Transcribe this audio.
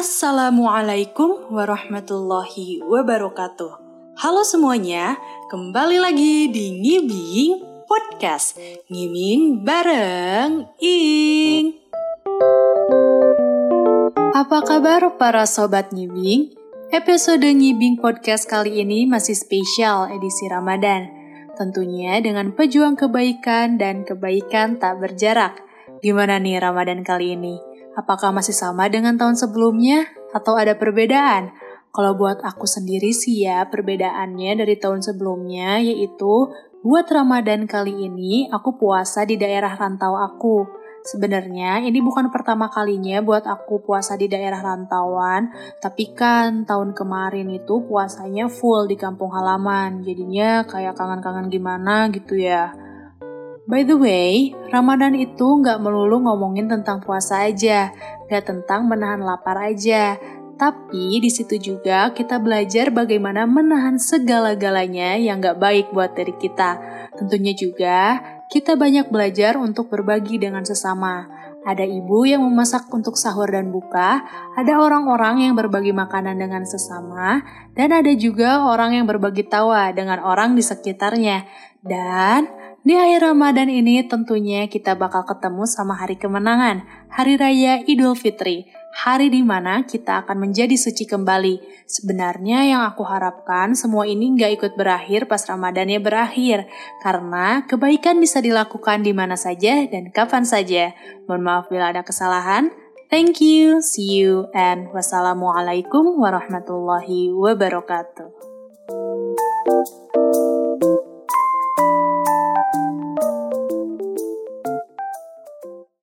Assalamualaikum warahmatullahi wabarakatuh. Halo semuanya, kembali lagi di Ngibing Podcast. Ngibing bareng Ing. Apa kabar para sobat Ngibing? Episode Ngibing Podcast kali ini masih spesial edisi Ramadan. Tentunya dengan pejuang kebaikan dan kebaikan tak berjarak. Gimana nih Ramadan kali ini? Apakah masih sama dengan tahun sebelumnya atau ada perbedaan? Kalau buat aku sendiri sih ya, perbedaannya dari tahun sebelumnya yaitu buat Ramadan kali ini aku puasa di daerah rantau aku. Sebenarnya ini bukan pertama kalinya buat aku puasa di daerah rantauan, tapi kan tahun kemarin itu puasanya full di kampung halaman. Jadinya kayak kangen-kangen gimana gitu ya. By the way, Ramadan itu nggak melulu ngomongin tentang puasa aja, nggak tentang menahan lapar aja. Tapi di situ juga kita belajar bagaimana menahan segala-galanya yang nggak baik buat diri kita. Tentunya juga kita banyak belajar untuk berbagi dengan sesama. Ada ibu yang memasak untuk sahur dan buka, ada orang-orang yang berbagi makanan dengan sesama, dan ada juga orang yang berbagi tawa dengan orang di sekitarnya. Dan di akhir Ramadan ini tentunya kita bakal ketemu sama hari kemenangan, Hari Raya Idul Fitri, hari di mana kita akan menjadi suci kembali. Sebenarnya yang aku harapkan semua ini nggak ikut berakhir pas Ramadannya berakhir, karena kebaikan bisa dilakukan di mana saja dan kapan saja. Mohon maaf bila ada kesalahan. Thank you, see you, and wassalamualaikum warahmatullahi wabarakatuh.